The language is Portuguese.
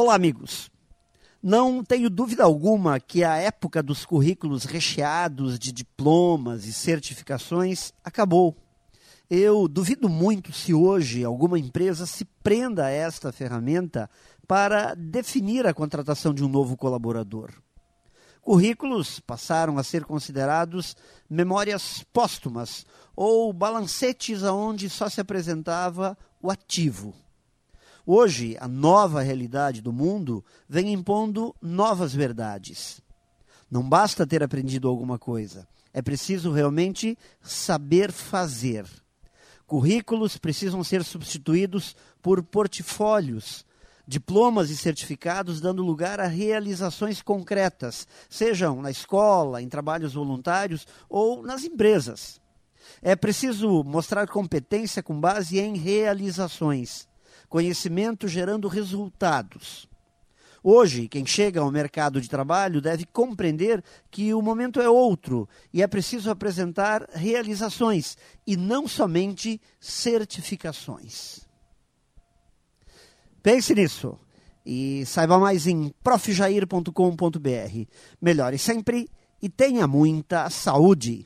Olá, amigos. Não tenho dúvida alguma que a época dos currículos recheados de diplomas e certificações acabou. Eu duvido muito se hoje alguma empresa se prenda a esta ferramenta para definir a contratação de um novo colaborador. Currículos passaram a ser considerados memórias póstumas ou balancetes aonde só se apresentava o ativo. Hoje, a nova realidade do mundo vem impondo novas verdades. Não basta ter aprendido alguma coisa, é preciso realmente saber fazer. Currículos precisam ser substituídos por portfólios, diplomas e certificados dando lugar a realizações concretas, sejam na escola, em trabalhos voluntários ou nas empresas. É preciso mostrar competência com base em realizações conhecimento gerando resultados. Hoje, quem chega ao mercado de trabalho deve compreender que o momento é outro e é preciso apresentar realizações e não somente certificações. Pense nisso e saiba mais em profjair.com.br. Melhore sempre e tenha muita saúde.